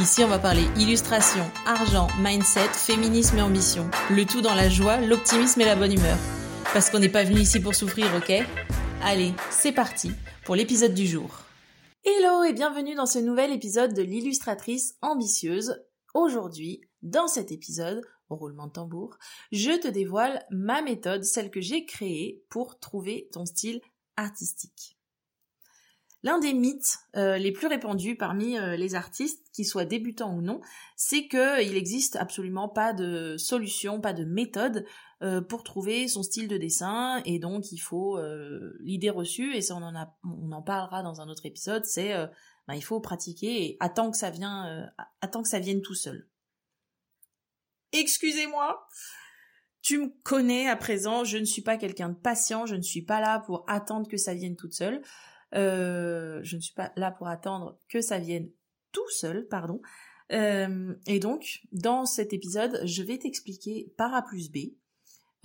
Ici, on va parler illustration, argent, mindset, féminisme et ambition. Le tout dans la joie, l'optimisme et la bonne humeur. Parce qu'on n'est pas venu ici pour souffrir, ok? Allez, c'est parti pour l'épisode du jour. Hello et bienvenue dans ce nouvel épisode de l'illustratrice ambitieuse. Aujourd'hui, dans cet épisode, roulement de tambour, je te dévoile ma méthode, celle que j'ai créée pour trouver ton style artistique. L'un des mythes euh, les plus répandus parmi euh, les artistes, qu'ils soient débutants ou non, c'est qu'il n'existe absolument pas de solution, pas de méthode euh, pour trouver son style de dessin, et donc il faut l'idée reçue, et ça on en parlera dans un autre épisode, c'est bah, il faut pratiquer et attendre que ça que ça vienne tout seul. Excusez-moi. Tu me connais à présent, je ne suis pas quelqu'un de patient, je ne suis pas là pour attendre que ça vienne toute seule. Euh, je ne suis pas là pour attendre que ça vienne tout seul, pardon. Euh, et donc, dans cet épisode, je vais t'expliquer par A plus B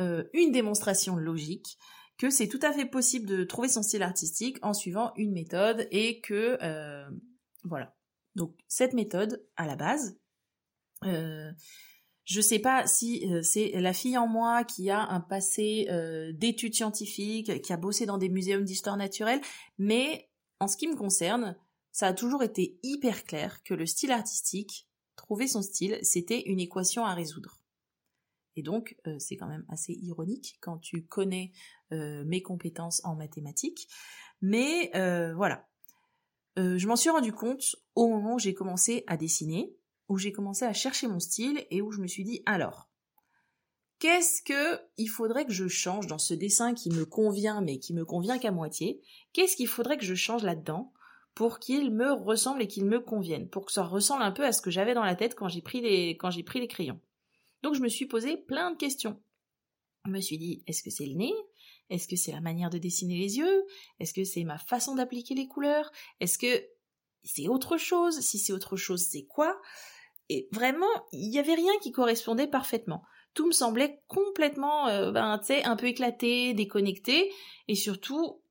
euh, une démonstration logique que c'est tout à fait possible de trouver son style artistique en suivant une méthode et que voilà. Donc cette méthode à la base, je sais pas si euh, c'est la fille en moi qui a un passé euh, d'études scientifiques, qui a bossé dans des muséums d'histoire naturelle, mais en ce qui me concerne, ça a toujours été hyper clair que le style artistique, trouver son style, c'était une équation à résoudre. Et donc, euh, c'est quand même assez ironique quand tu connais mes compétences en mathématiques. Mais voilà. je m'en suis rendu compte au moment où j'ai commencé à dessiner, où j'ai commencé à chercher mon style et où je me suis dit alors, qu'est-ce que il faudrait que je change dans ce dessin qui me convient mais qui me convient qu'à moitié? Qu'est-ce qu'il faudrait que je change là-dedans pour qu'il me ressemble et qu'il me convienne, pour que ça ressemble un peu à ce que j'avais dans la tête quand j'ai pris les quand j'ai pris les crayons. Donc je me suis posé plein de questions. Je me suis dit est-ce que c'est le nez? Est-ce que c'est la manière de dessiner les yeux? Est-ce que c'est ma façon d'appliquer les couleurs? Est-ce que c'est autre chose Si c'est autre chose, c'est quoi? Et vraiment, il n'y avait rien qui correspondait parfaitement. Tout me semblait complètement, euh, ben, un peu éclaté, déconnecté, et surtout,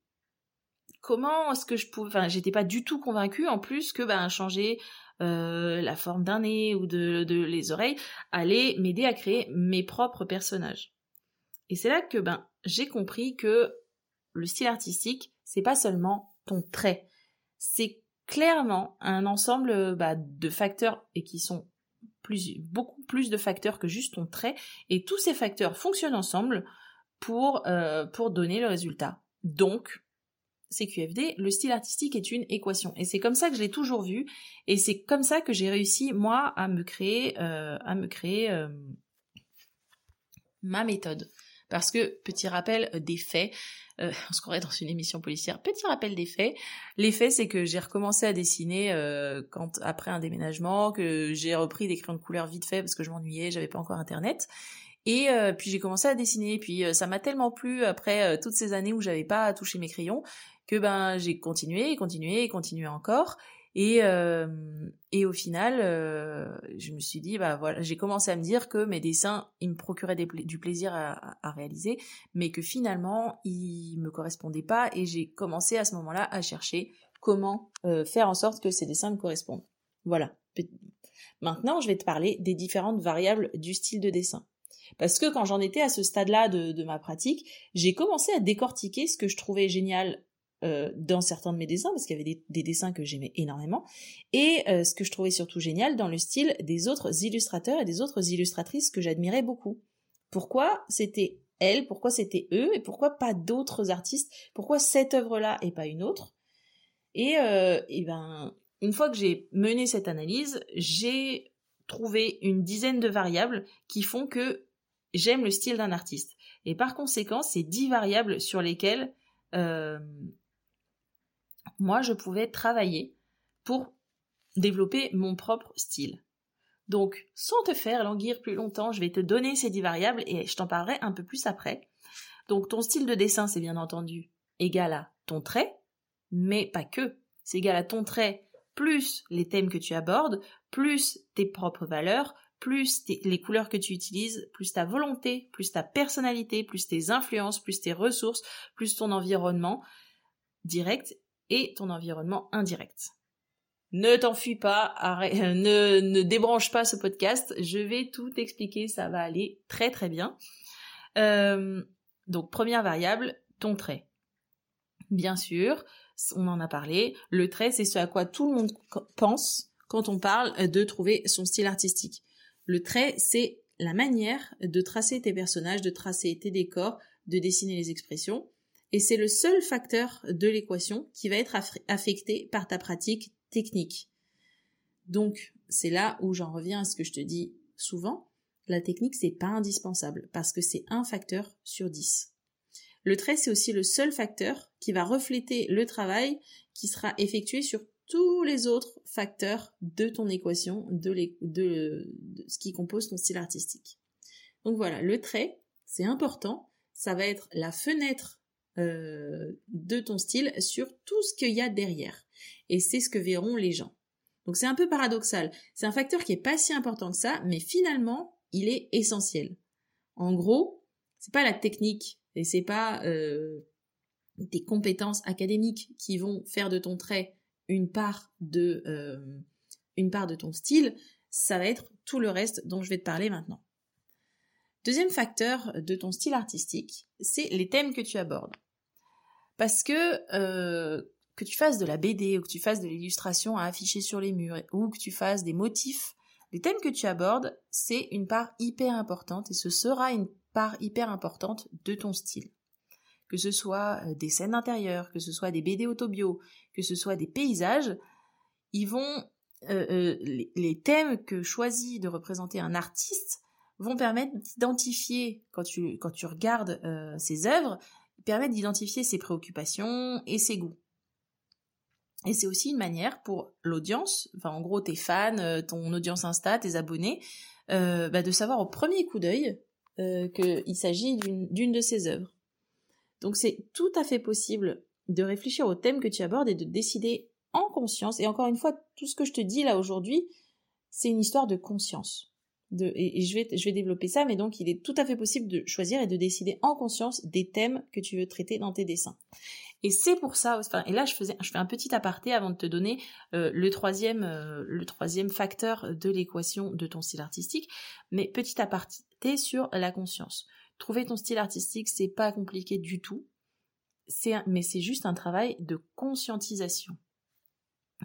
comment est-ce que je pouvais, enfin, j'étais pas du tout convaincue, en plus, que, ben, changer euh, la forme d'un nez ou de, de les oreilles allait m'aider à créer mes propres personnages. Et c'est là que, ben, j'ai compris que le style artistique, c'est pas seulement ton trait, c'est clairement un ensemble bah, de facteurs et qui sont plus, beaucoup plus de facteurs que juste ton trait et tous ces facteurs fonctionnent ensemble pour, euh, pour donner le résultat. Donc, CQFD, le style artistique est une équation. Et c'est comme ça que je l'ai toujours vu. Et c'est comme ça que j'ai réussi, moi, à me créer, euh, à me créer euh, ma méthode. Parce que, petit rappel des faits, euh, on se croirait dans une émission policière. Petit rappel des faits. Les faits, c'est que j'ai recommencé à dessiner euh, quand après un déménagement, que j'ai repris des crayons de couleur vite fait parce que je m'ennuyais, j'avais pas encore internet. Et euh, puis j'ai commencé à dessiner. Puis ça m'a tellement plu après toutes ces années où j'avais pas touché mes crayons que ben j'ai continué, continué, continué encore. Et, euh, et au final, euh, je me suis dit, bah voilà, j'ai commencé à me dire que mes dessins, ils me procuraient du plaisir à, réaliser, mais que finalement, ils me correspondaient pas. Et j'ai commencé à ce moment-là à chercher comment euh, faire en sorte que ces dessins me correspondent. Voilà. Maintenant, je vais te parler des différentes variables du style de dessin. Parce que quand j'en étais à ce stade-là de, de ma pratique, j'ai commencé à décortiquer ce que je trouvais génial euh, dans certains de mes dessins, parce qu'il y avait des, dessins que j'aimais énormément, et euh, ce que je trouvais surtout génial dans le style des autres illustrateurs et des autres illustratrices que j'admirais beaucoup. Pourquoi c'était elles, pourquoi c'était eux, et pourquoi pas d'autres artistes, pourquoi cette œuvre-là et pas une autre? Et, euh, et ben, une fois que j'ai mené cette analyse, j'ai trouvé une dizaine de variables qui font que j'aime le style d'un artiste. Et par conséquent, c'est dix variables sur lesquelles moi, je pouvais travailler pour développer mon propre style. Donc, sans te faire languir plus longtemps, je vais te donner ces 10 variables et je t'en parlerai un peu plus après. Donc, ton style de dessin, c'est bien entendu égal à ton trait, mais pas que. C'est égal à ton trait plus les thèmes que tu abordes, plus tes propres valeurs, plus les couleurs que tu utilises, plus ta volonté, plus ta personnalité, plus tes influences, plus tes ressources, plus ton environnement direct ton environnement indirect. Ne t'enfuis pas, ne, ne débranche pas ce podcast, je vais tout expliquer, ça va aller très très bien. Euh, donc première variable, ton trait. Bien sûr, on en a parlé, le trait c'est ce à quoi tout le monde pense quand on parle de trouver son style artistique. Le trait c'est la manière de tracer tes personnages, de tracer tes décors, de dessiner les expressions. Et c'est le seul facteur de l'équation qui va être affecté par ta pratique technique. Donc, c'est là où j'en reviens à ce que je te dis souvent. La technique, c'est pas indispensable parce que c'est un facteur sur 10. Le trait, c'est aussi le seul facteur qui va refléter le travail qui sera effectué sur tous les autres facteurs de ton équation, de, ce qui compose ton style artistique. Donc voilà, le trait, c'est important. Ça va être la fenêtre euh, de ton style sur tout ce qu'il y a derrière. Et c'est ce que verront les gens. Donc c'est un peu paradoxal. C'est un facteur qui est pas si important que ça, mais finalement, il est essentiel. En gros, c'est pas la technique et c'est pas euh, tes compétences académiques qui vont faire de ton trait une part de euh, une part de ton style. Ça va être tout le reste dont je vais te parler maintenant. Deuxième facteur de ton style artistique, c'est les thèmes que tu abordes. Parce que euh, que tu fasses de la BD ou que tu fasses de l'illustration à afficher sur les murs ou que tu fasses des motifs, les thèmes que tu abordes, c'est une part hyper importante et ce sera une part hyper importante de ton style. Que ce soit euh, des scènes intérieures, que ce soit des BD autobio, que ce soit des paysages, ils vont euh, les, thèmes que choisit de représenter un artiste vont permettre d'identifier quand tu regardes ses œuvres, permettent d'identifier ses préoccupations et ses goûts. Et c'est aussi une manière pour l'audience, enfin en gros tes fans, euh, ton audience Insta, tes abonnés, euh, bah, de savoir au premier coup d'œil euh, qu'il s'agit d'une de ces œuvres. Donc c'est tout à fait possible de réfléchir au thème que tu abordes et de décider en conscience. Et encore une fois, tout ce que je te dis là aujourd'hui, c'est une histoire de conscience. Et, je, vais, je vais développer ça, mais donc il est tout à fait possible de choisir et de décider en conscience des thèmes que tu veux traiter dans tes dessins. Et c'est pour ça, et là je faisais, je fais un petit aparté avant de te donner euh, le troisième, euh, le troisième facteur de l'équation de ton style artistique, mais petit aparté sur la conscience. Trouver ton style artistique, c'est pas compliqué du tout, c'est, mais c'est juste un travail de conscientisation.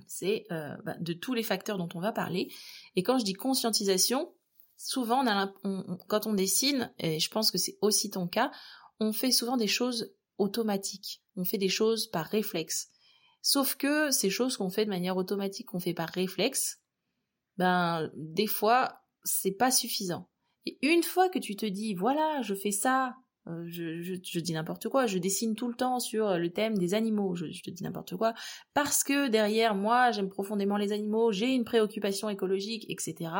C'est euh, bah, de tous les facteurs dont on va parler. Et quand je dis conscientisation, souvent, quand on dessine, et je pense que c'est aussi ton cas, on fait souvent des choses automatiques. On fait des choses par réflexe. Sauf que ces choses qu'on fait de manière automatique, qu'on fait par réflexe, ben, des fois, c'est pas suffisant. Et une fois que tu te dis, voilà, je fais ça, euh, je, dis n'importe quoi, je dessine tout le temps sur le thème des animaux, je, je te dis n'importe quoi, parce que derrière moi, j'aime profondément les animaux, j'ai une préoccupation écologique, etc.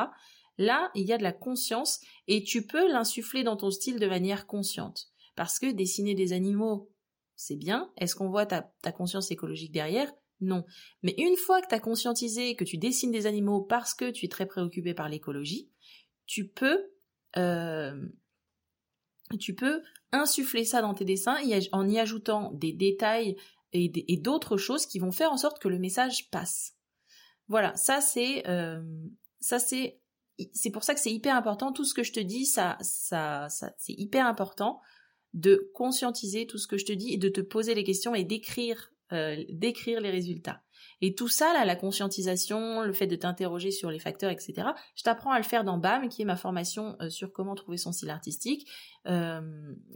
Là, il y a de la conscience et tu peux l'insuffler dans ton style de manière consciente. Parce que dessiner des animaux, c'est bien. Est-ce qu'on voit ta, conscience écologique derrière? Non. Mais une fois que tu as conscientisé que tu dessines des animaux parce que tu es très préoccupé par l'écologie, tu peux euh, insuffler ça dans tes dessins en y ajoutant des détails et d'autres choses qui vont faire en sorte que le message passe. Voilà, ça c'est euh, ça c'est c'est pour ça que c'est hyper important. Tout ce que je te dis, ça, ça, ça c'est hyper important de conscientiser tout ce que je te dis et de te poser les questions et d'écrire, euh, d'écrire les résultats. Et tout ça, là, la conscientisation, le fait de t'interroger sur les facteurs, etc., je t'apprends à le faire dans BAM, qui est ma formation euh, sur comment trouver son style artistique, euh,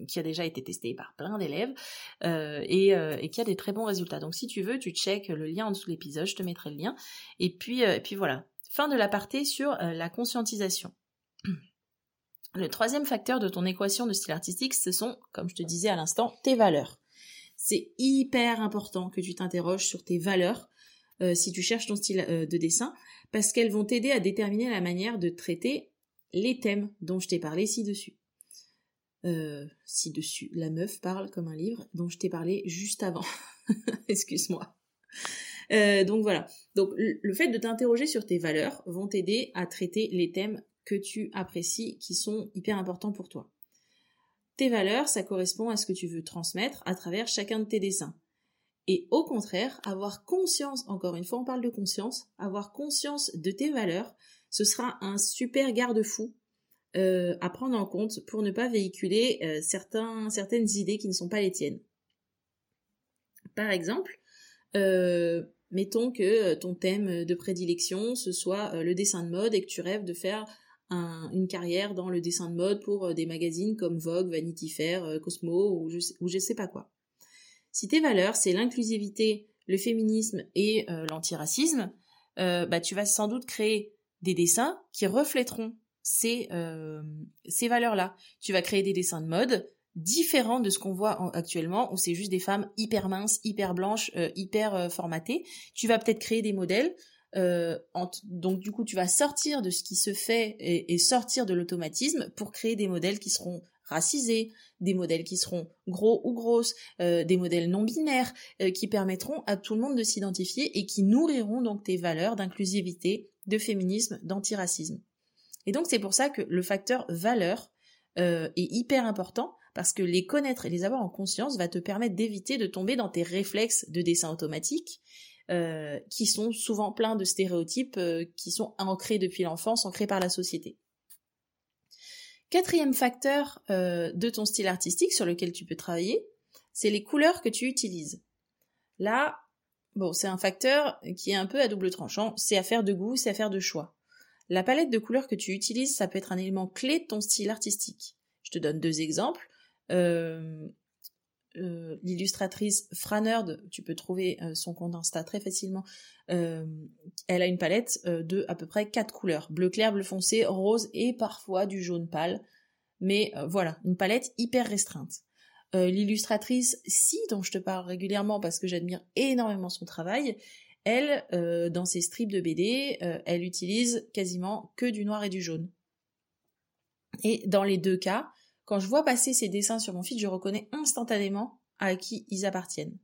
qui a déjà été testée par plein d'élèves, et, et, qui a des très bons résultats. Donc si tu veux, tu check le lien en dessous de l'épisode, je te mettrai le lien. Et puis, et puis voilà, Fin de l'aparté sur euh, la conscientisation. Le troisième facteur de ton équation de style artistique, ce sont, comme je te disais à l'instant, tes valeurs. C'est hyper important que tu t'interroges sur tes valeurs. si tu cherches ton style de dessin, parce qu'elles vont t'aider à déterminer la manière de traiter les thèmes dont je t'ai parlé ci-dessus. ci-dessus, la meuf parle comme un livre dont je t'ai parlé juste avant. Excuse-moi. Donc voilà. Donc le fait de t'interroger sur tes valeurs vont t'aider à traiter les thèmes que tu apprécies qui sont hyper importants pour toi. Tes valeurs, ça correspond à ce que tu veux transmettre à travers chacun de tes dessins. Et au contraire, avoir conscience, encore une fois on parle de conscience, avoir conscience de tes valeurs, ce sera un super garde-fou euh, à prendre en compte pour ne pas véhiculer euh, certaines idées qui ne sont pas les tiennes. Par exemple, euh, mettons que ton thème de prédilection ce soit le dessin de mode et que tu rêves de faire une carrière dans le dessin de mode pour euh, des magazines comme Vogue, Vanity Fair, euh, Cosmo ou je, ou je sais pas quoi. Si tes valeurs, c'est l'inclusivité, le féminisme et euh, l'antiracisme, bah, tu vas sans doute créer des dessins qui reflèteront ces valeurs-là. Tu vas créer des dessins de mode différents de ce qu'on voit actuellement, où c'est juste des femmes hyper minces, hyper blanches, hyper formatées. Tu vas peut-être créer des modèles euh, donc du coup, tu vas sortir de ce qui se fait et, sortir de l'automatisme pour créer des modèles qui seront racisés, des modèles qui seront gros ou grosses, euh, des modèles non binaires euh, qui permettront à tout le monde de s'identifier et qui nourriront donc tes valeurs d'inclusivité, de féminisme, d'antiracisme. Et donc c'est pour ça que le facteur valeur est hyper important parce que les connaître et les avoir en conscience va te permettre d'éviter de tomber dans tes réflexes de dessin automatique euh, qui sont souvent pleins de stéréotypes euh, qui sont ancrés depuis l'enfance, ancrés par la société. Quatrième facteur euh, de ton style artistique sur lequel tu peux travailler, c'est les couleurs que tu utilises. Là, bon, c'est un facteur qui est un peu à double tranchant, c'est affaire de goût, c'est affaire de choix. La palette de couleurs que tu utilises, ça peut être un élément clé de ton style artistique. Je te donne deux exemples. Euh, l'illustratrice Franerd, tu peux trouver euh, son compte Insta très facilement. Euh, elle a une palette de à peu près quatre couleurs bleu clair, bleu foncé, rose et parfois du jaune pâle. Mais voilà, une palette hyper restreinte. L'illustratrice Si, dont je te parle régulièrement parce que j'admire énormément son travail, elle, dans ses strips de BD, elle utilise quasiment que du noir et du jaune. Et dans les deux cas, quand je vois passer ces dessins sur mon feed, je reconnais instantanément à qui ils appartiennent.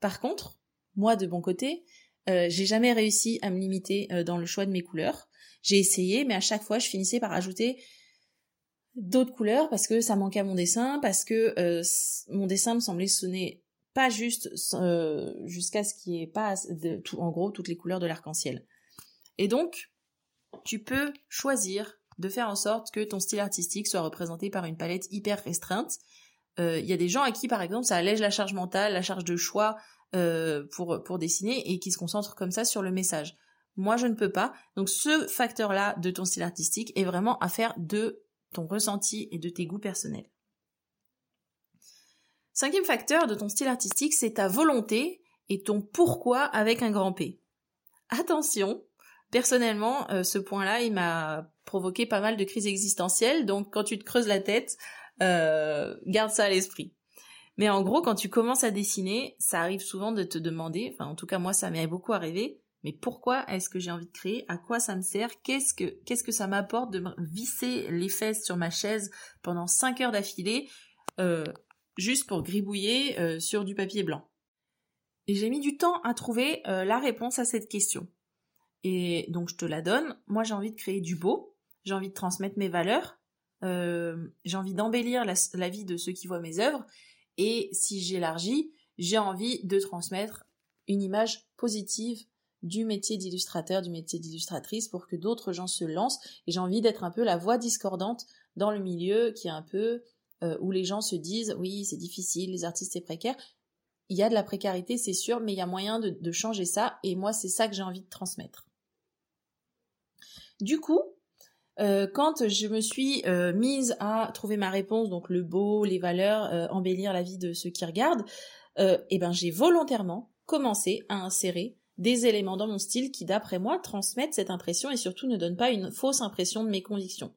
Par contre, moi de mon côté, euh, j'ai jamais réussi à me limiter euh, dans le choix de mes couleurs. J'ai essayé, mais à chaque fois, je finissais par ajouter d'autres couleurs parce que ça manquait à mon dessin, parce que euh, mon dessin me semblait sonner pas juste jusqu'à ce qu'il n'y ait pas en gros toutes les couleurs de l'arc-en-ciel. Et donc, tu peux choisir de faire en sorte que ton style artistique soit représenté par une palette hyper restreinte. Euh, il y a des gens à qui, par exemple, ça allège la charge mentale, la charge de choix euh, pour, pour dessiner et qui se concentrent comme ça sur le message. Moi, je ne peux pas. Donc, ce facteur-là de ton style artistique est vraiment à faire de ton ressenti et de tes goûts personnels. Cinquième facteur de ton style artistique, c'est ta volonté et ton pourquoi avec un grand P. Attention, personnellement, euh, ce point-là, il m'a provoqué pas mal de crises existentielles. Donc, quand tu te creuses la tête, euh, garde ça à l'esprit. Mais en gros, quand tu commences à dessiner, ça arrive souvent de te demander, enfin en tout cas moi ça m'est beaucoup arrivé, mais pourquoi est-ce que j'ai envie de créer? À quoi ça me sert? Qu'est-ce que ça m'apporte de me visser les fesses sur ma chaise pendant 5 heures d'affilée euh, juste pour gribouiller sur du papier blanc? Et j'ai mis du temps à trouver la réponse à cette question. Et donc je te la donne. Moi j'ai envie de créer du beau, j'ai envie de transmettre mes valeurs, euh, j'ai envie d'embellir la, vie de ceux qui voient mes œuvres. Et si j'élargis, j'ai envie de transmettre une image positive du métier d'illustrateur, du métier d'illustratrice pour que d'autres gens se lancent. Et j'ai envie d'être un peu la voix discordante dans le milieu qui est un peu euh, où les gens se disent oui c'est difficile, les artistes c'est précaire. Il y a de la précarité c'est sûr, mais il y a moyen de changer ça et moi c'est ça que j'ai envie de transmettre. Du coup, euh, quand je me suis euh, mise à trouver ma réponse, donc le beau, les valeurs, euh, embellir la vie de ceux qui regardent, eh ben j'ai volontairement commencé à insérer des éléments dans mon style qui, d'après moi, transmettent cette impression et surtout ne donnent pas une fausse impression de mes convictions.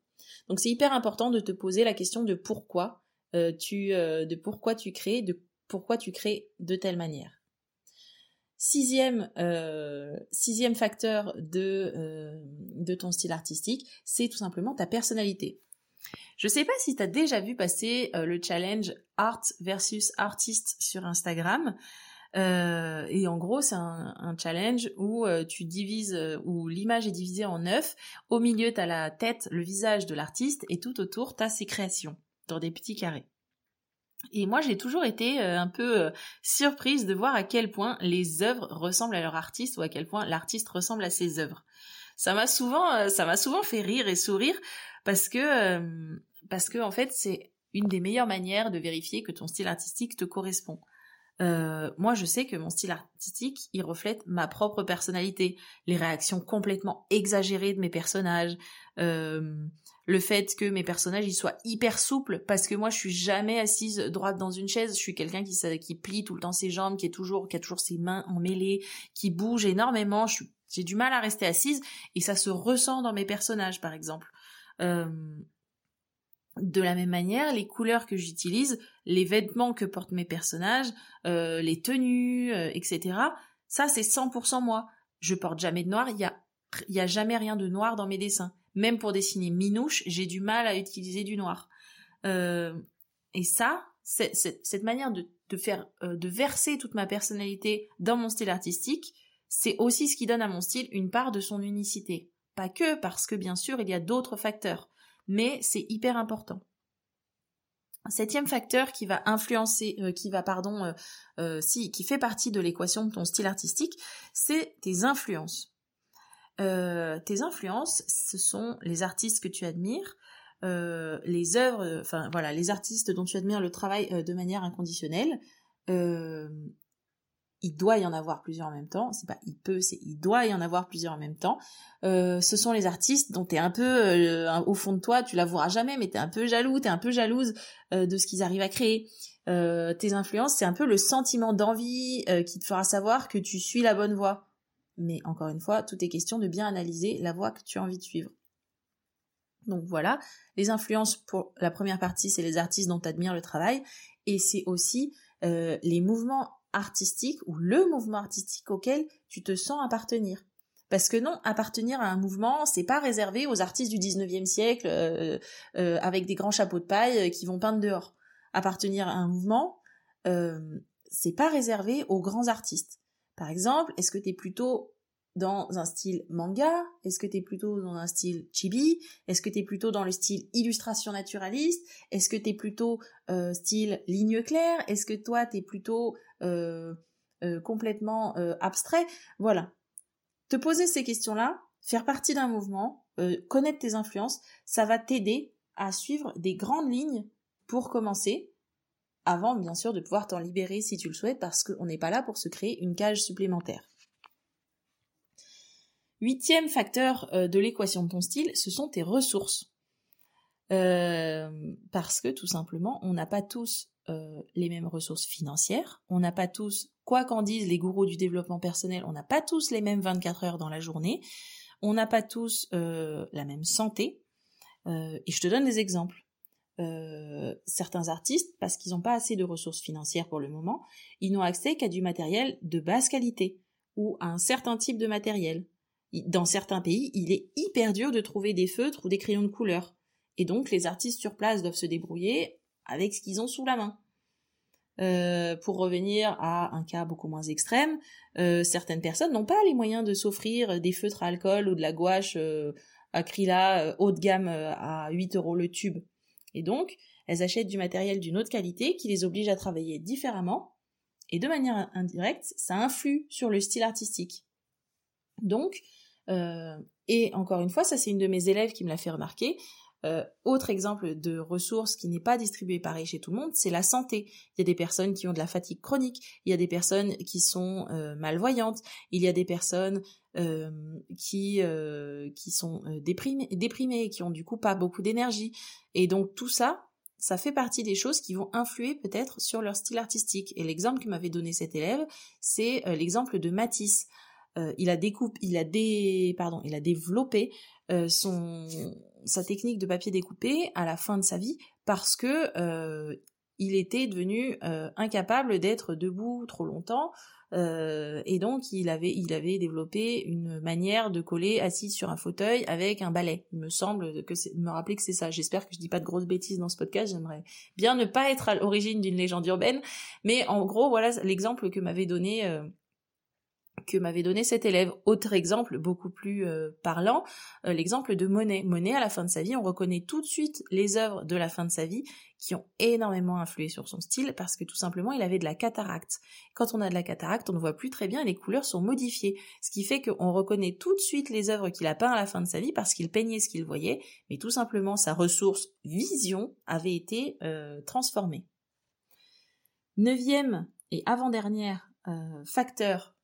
Donc c'est hyper important de te poser la question de pourquoi tu, de pourquoi tu crées, de pourquoi tu crées de telle manière. Sixième, euh, sixième facteur de, euh, de ton style artistique, c'est tout simplement ta personnalité. Je sais pas si tu as déjà vu passer euh, le challenge Art versus Artist sur Instagram. et en gros, c'est un, challenge où tu divises, où l'image est divisée en neuf. Au milieu, tu as la tête, le visage de l'artiste, et tout autour, tu as ses créations, dans des petits carrés. Et moi, j'ai toujours été euh, un peu euh, surprise de voir à quel point les œuvres ressemblent à leur artiste ou à quel point l'artiste ressemble à ses œuvres. Ça m'a souvent, euh, fait rire et sourire parce que, parce que en fait, c'est une des meilleures manières de vérifier que ton style artistique te correspond. Moi, je sais que mon style artistique, il reflète ma propre personnalité, les réactions complètement exagérées de mes personnages, le fait que mes personnages ils soient hyper souples parce que moi je suis jamais assise droite dans une chaise, je suis quelqu'un qui qui plie tout le temps ses jambes, qui est toujours qui a toujours ses mains emmêlées, qui bouge énormément, j'ai du mal à rester assise et ça se ressent dans mes personnages par exemple. Euh, de la même manière, les couleurs que j'utilise, les vêtements que portent mes personnages, euh, les tenues, euh, etc. Ça, c'est 100% moi. Je porte jamais de noir. Il y a, jamais rien de noir dans mes dessins. Même pour dessiner minouche, j'ai du mal à utiliser du noir. Euh, et ça, cette manière de, faire, de verser toute ma personnalité dans mon style artistique, c'est aussi ce qui donne à mon style une part de son unicité. Pas que, parce que bien sûr, il y a d'autres facteurs, mais c'est hyper important. Septième facteur qui va influencer, euh, qui va, pardon, si, qui fait partie de l'équation de ton style artistique, c'est tes influences. Euh, tes influences, ce sont les artistes que tu admires, euh, les œuvres, enfin voilà, les artistes dont tu admires le travail euh, de manière inconditionnelle. Il doit y en avoir plusieurs en même temps. C'est pas il peut, c'est il doit y en avoir plusieurs en même temps. ce sont les artistes dont tu es un peu au fond de toi, tu l'avoueras jamais, mais tu es un peu jaloux, tu es un peu jalouse de ce qu'ils arrivent à créer. tes influences, c'est un peu le sentiment d'envie qui te fera savoir que tu suis la bonne voie. Mais encore une fois, tout est question de bien analyser la voie que tu as envie de suivre. Donc voilà, les influences pour la première partie, c'est les artistes dont tu admires le travail, et c'est aussi euh, les mouvements artistiques ou le mouvement artistique auquel tu te sens appartenir. Parce que non, appartenir à un mouvement, c'est pas réservé aux artistes du 19e siècle euh, euh, avec des grands chapeaux de paille qui vont peindre dehors. Appartenir à un mouvement, c'est pas réservé aux grands artistes. Par exemple, est-ce que tu es plutôt dans un style manga? Est-ce que tu es plutôt dans un style chibi? Est-ce que tu es plutôt dans le style illustration naturaliste? Est-ce que tu es plutôt euh, style ligne claire? Est-ce que toi tu es plutôt euh, euh, complètement abstrait? Voilà. Te poser ces questions-là, faire partie d'un mouvement, connaître tes influences, ça va t'aider à suivre des grandes lignes pour commencer avant bien sûr de pouvoir t'en libérer si tu le souhaites, parce qu'on n'est pas là pour se créer une cage supplémentaire. Huitième facteur euh, de l'équation de ton style, ce sont tes ressources. Euh, parce que tout simplement, on n'a pas tous euh, les mêmes ressources financières, on n'a pas tous, quoi qu'en disent les gourous du développement personnel, on n'a pas tous les mêmes 24 heures dans la journée, on n'a pas tous la même santé, et je te donne des exemples. Certains artistes, parce qu'ils n'ont pas assez de ressources financières pour le moment, ils n'ont accès qu'à du matériel de basse qualité ou à un certain type de matériel. Dans certains pays, il est hyper dur de trouver des feutres ou des crayons de couleur. Et donc les artistes sur place doivent se débrouiller avec ce qu'ils ont sous la main. Euh, pour revenir à un cas beaucoup moins extrême, euh, certaines personnes n'ont pas les moyens de s'offrir des feutres à alcool ou de la gouache acryla haut de gamme à 8 euros le tube. Et donc, elles achètent du matériel d'une autre qualité qui les oblige à travailler différemment. Et de manière indirecte, ça influe sur le style artistique. Donc, euh, et encore une fois, ça c'est une de mes élèves qui me l'a fait remarquer, euh, autre exemple de ressources qui n'est pas distribuée pareil chez tout le monde, c'est la santé. Il y a des personnes qui ont de la fatigue chronique, il y a des personnes qui sont euh, malvoyantes, il y a des personnes qui sont déprimés, déprimés, qui ont du coup pas beaucoup d'énergie. Et donc tout ça, ça fait partie des choses qui vont influer peut-être sur leur style artistique. Et l'exemple que m'avait donné cet élève, c'est l'exemple de Matisse. Il a découpe, il a dé, pardon, il a développé son sa technique de papier découpé à la fin de sa vie parce que il était devenu incapable d'être debout trop longtemps Euh, et donc il avait, il avait développé une manière de coller assis sur un fauteuil avec un balai. Il me semble que c'est, me rappeler que c'est ça. J'espère que je dis pas de grosses bêtises dans ce podcast. J'aimerais bien ne pas être à l'origine d'une légende urbaine, mais en gros voilà l'exemple que m'avait donné euh, que m'avait donné cet élève. Autre exemple, beaucoup plus euh, parlant, euh, l'exemple de Monet. Monet, à la fin de sa vie, on reconnaît tout de suite les œuvres de la fin de sa vie qui ont énormément influé sur son style parce que tout simplement il avait de la cataracte. Quand on a de la cataracte, on ne voit plus très bien et les couleurs sont modifiées, ce qui fait qu'on reconnaît tout de suite les œuvres qu'il a peint à la fin de sa vie parce qu'il peignait ce qu'il voyait, mais tout simplement sa ressource vision avait été euh, transformée. Neuvième et avant-dernière facteur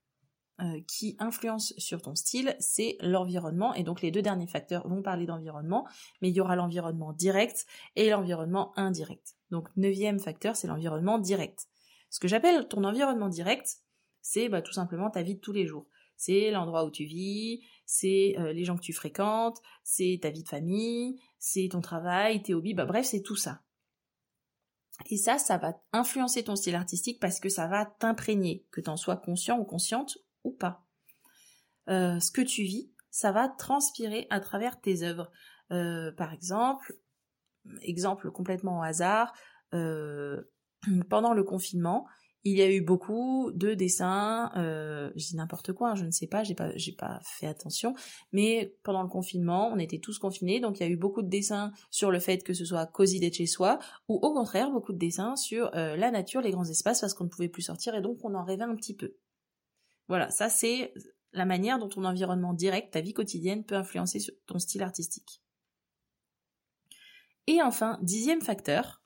qui influence sur ton style, c'est l'environnement. Et donc les deux derniers facteurs vont parler d'environnement, mais il y aura l'environnement direct et l'environnement indirect. Donc neuvième facteur, c'est l'environnement direct. Ce que j'appelle ton environnement direct, c'est bah, tout simplement ta vie de tous les jours. C'est l'endroit où tu vis, c'est euh, les gens que tu fréquentes, c'est ta vie de famille, c'est ton travail, tes hobbies, bah, bref, c'est tout ça. Et ça, ça va influencer ton style artistique parce que ça va t'imprégner, que tu en sois conscient ou consciente ou pas. Euh, ce que tu vis, ça va transpirer à travers tes œuvres. Euh, par exemple, exemple complètement au hasard, euh, pendant le confinement, il y a eu beaucoup de dessins, euh, je n'importe quoi, hein, je ne sais pas, j'ai pas, j'ai pas fait attention, mais pendant le confinement, on était tous confinés, donc il y a eu beaucoup de dessins sur le fait que ce soit cosy d'être chez soi, ou au contraire, beaucoup de dessins sur la nature, les grands espaces, parce qu'on ne pouvait plus sortir et donc on en rêvait un petit peu. Voilà, ça c'est la manière dont ton environnement direct, ta vie quotidienne peut influencer ton style artistique. Et enfin, dixième facteur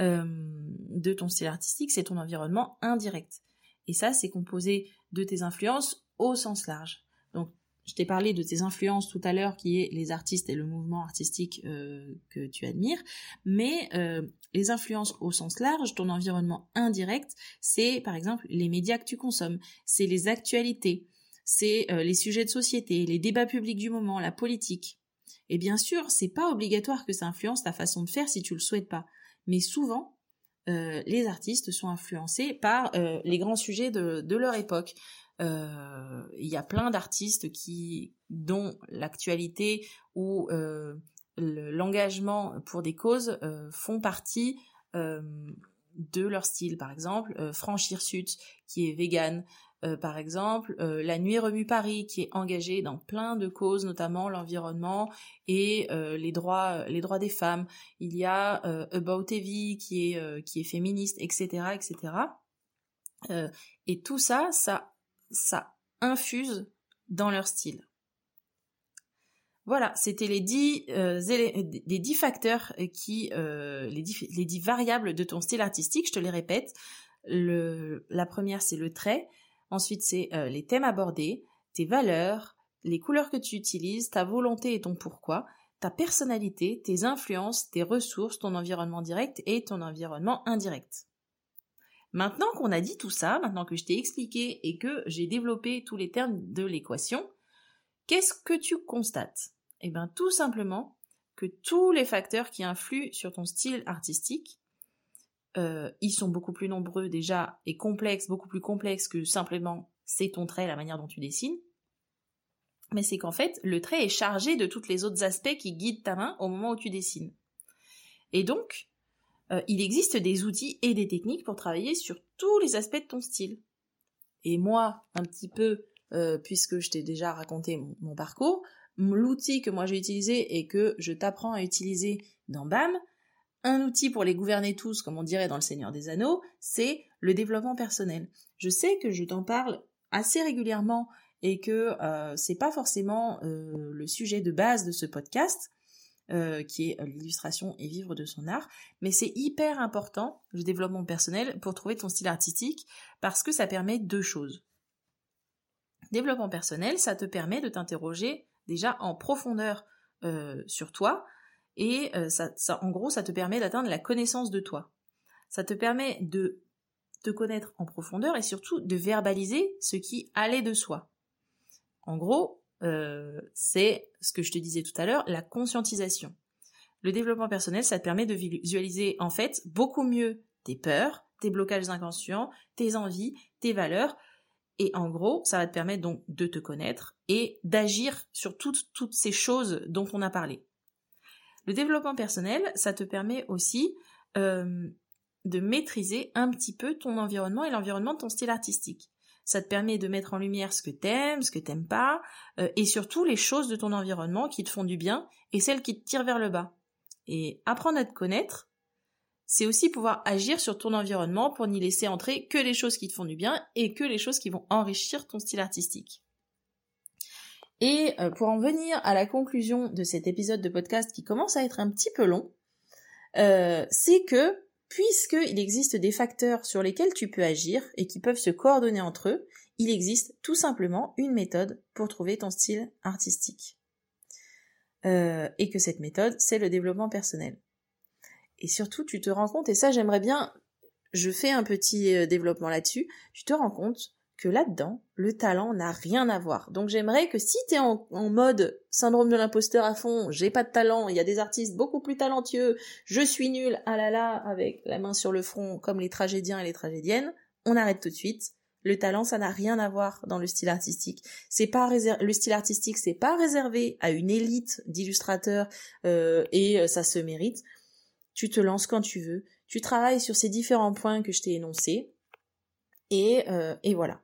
euh, de ton style artistique, c'est ton environnement indirect. Et ça, c'est composé de tes influences au sens large. Je t'ai parlé de tes influences tout à l'heure, qui est les artistes et le mouvement artistique euh, que tu admires, mais euh, les influences au sens large, ton environnement indirect, c'est par exemple les médias que tu consommes, c'est les actualités, c'est euh, les sujets de société, les débats publics du moment, la politique. Et bien sûr, c'est pas obligatoire que ça influence ta façon de faire si tu le souhaites pas, mais souvent les artistes sont influencés par les grands sujets de leur époque. Euh, il y a plein d'artistes qui, dont l'actualité ou euh, l'engagement pour des causes euh, font partie de leur style. Par exemple, Franchir Hirsute, qui est vegan. par exemple, La Nuit remue Paris, qui est engagée dans plein de causes, notamment l'environnement et les droits, les droits des femmes. Il y a About Evie, qui est qui est féministe, etc., etc. et tout ça, ça ça infuse dans leur style. Voilà, c'était les dix, euh, facteurs qui, euh, les, dix, les dix variables de ton style artistique. Je te les répète. La première, c'est le trait. Ensuite, c'est euh, les thèmes abordés, tes valeurs, les couleurs que tu utilises, ta volonté et ton pourquoi, ta personnalité, tes influences, tes ressources, ton environnement direct et ton environnement indirect. Maintenant qu'on a dit tout ça, maintenant que je t'ai expliqué et que j'ai développé tous les termes de l'équation, qu'est-ce que tu constates? Eh bien tout simplement que tous les facteurs qui influent sur ton style artistique, euh, ils sont beaucoup plus nombreux déjà et complexes, beaucoup plus complexes que simplement c'est ton trait, la manière dont tu dessines. Mais c'est qu'en fait, le trait est chargé de tous les autres aspects qui guident ta main au moment où tu dessines. Et donc, euh, il existe des outils et des techniques pour travailler sur tous les aspects de ton style. Et moi, un petit peu, euh, puisque je t'ai déjà raconté mon, parcours, l'outil que moi j'ai utilisé et que je t'apprends à utiliser dans BAM, un outil pour les gouverner tous, comme on dirait dans le Seigneur des Anneaux, c'est le développement personnel. Je sais que je t'en parle assez régulièrement et que euh, c'est pas forcément le sujet de base de ce podcast, euh, qui est euh, l'illustration et vivre de son art. Mais c'est hyper important, le développement personnel, pour trouver ton style artistique, parce que ça permet deux choses. Développement personnel, ça te permet de t'interroger déjà en profondeur euh, sur toi, et ça, en gros, ça te permet d'atteindre la connaissance de toi. Ça te permet de te connaître en profondeur et surtout de verbaliser ce qui allait de soi. En gros, euh, c'est ce que je te disais tout à l'heure, la conscientisation. Le développement personnel, ça te permet de visualiser en fait beaucoup mieux tes peurs, tes blocages inconscients, tes envies, tes valeurs, Et en gros, ça va te permettre donc de te connaître et d'agir sur toutes, toutes ces choses dont on a parlé. Le développement personnel, ça te permet aussi euh, de maîtriser un petit peu ton environnement et l'environnement de ton style artistique. Ça te permet de mettre en lumière ce que t'aimes, ce que t'aimes pas, euh, et surtout les choses de ton environnement qui te font du bien et celles qui te tirent vers le bas. Et apprendre à te connaître, c'est aussi pouvoir agir sur ton environnement pour n'y laisser entrer que les choses qui te font du bien et que les choses qui vont enrichir ton style artistique. Et euh, pour en venir à la conclusion de cet épisode de podcast qui commence à être un petit peu long, euh, c'est que puisqu'il existe des facteurs sur lesquels tu peux agir et qui peuvent se coordonner entre eux, il existe tout simplement une méthode pour trouver ton style artistique. Euh, et que cette méthode, c'est le développement personnel. Et surtout, tu te rends compte, et ça j'aimerais bien, je fais un petit euh, développement là-dessus, tu te rends compte que là-dedans, le talent n'a rien à voir. Donc j'aimerais que si tu es en, mode syndrome de l'imposteur à fond, j'ai pas de talent, il y a des artistes beaucoup plus talentueux, je suis nul, ah là là, avec la main sur le front comme les tragédiens et les tragédiennes, on arrête tout de suite. Le talent, ça n'a rien à voir dans le style artistique. C'est pas le style artistique, c'est pas réservé à une élite d'illustrateurs euh, et euh, ça se mérite tu te lances quand tu veux, tu travailles sur ces différents points que je t'ai énoncés, et, euh, et voilà.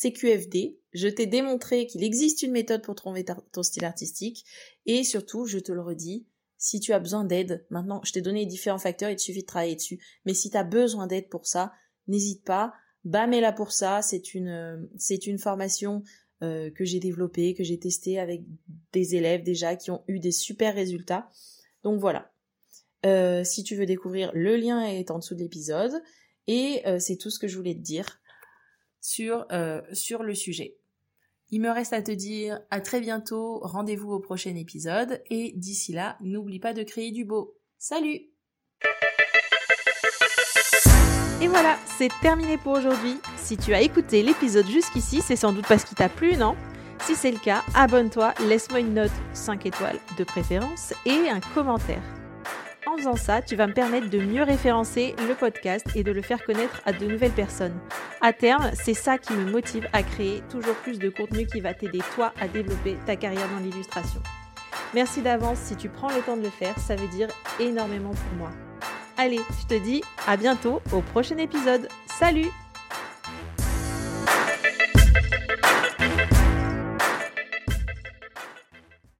CQFD, je t'ai démontré qu'il existe une méthode pour trouver ton style artistique, et surtout, je te le redis, si tu as besoin d'aide, maintenant je t'ai donné les différents facteurs, il te suffit de travailler dessus, mais si tu as besoin d'aide pour ça, n'hésite pas, BAM est là pour ça, c'est une, c'est une formation euh, que j'ai développée, que j'ai testée avec des élèves déjà qui ont eu des super résultats. Donc voilà, euh, si tu veux découvrir, le lien est en dessous de l'épisode. Et euh, c'est tout ce que je voulais te dire sur, euh, sur le sujet. Il me reste à te dire à très bientôt, rendez-vous au prochain épisode et d'ici là, n'oublie pas de créer du beau. Salut Et voilà, c'est terminé pour aujourd'hui. Si tu as écouté l'épisode jusqu'ici, c'est sans doute parce qu'il t'a plu, non? Si c'est le cas, abonne-toi, laisse-moi une note 5 étoiles de préférence et un commentaire. En faisant ça, tu vas me permettre de mieux référencer le podcast et de le faire connaître à de nouvelles personnes. À terme, c'est ça qui me motive à créer toujours plus de contenu qui va t'aider toi à développer ta carrière dans l'illustration. Merci d'avance si tu prends le temps de le faire, ça veut dire énormément pour moi. Allez, je te dis à bientôt au prochain épisode. Salut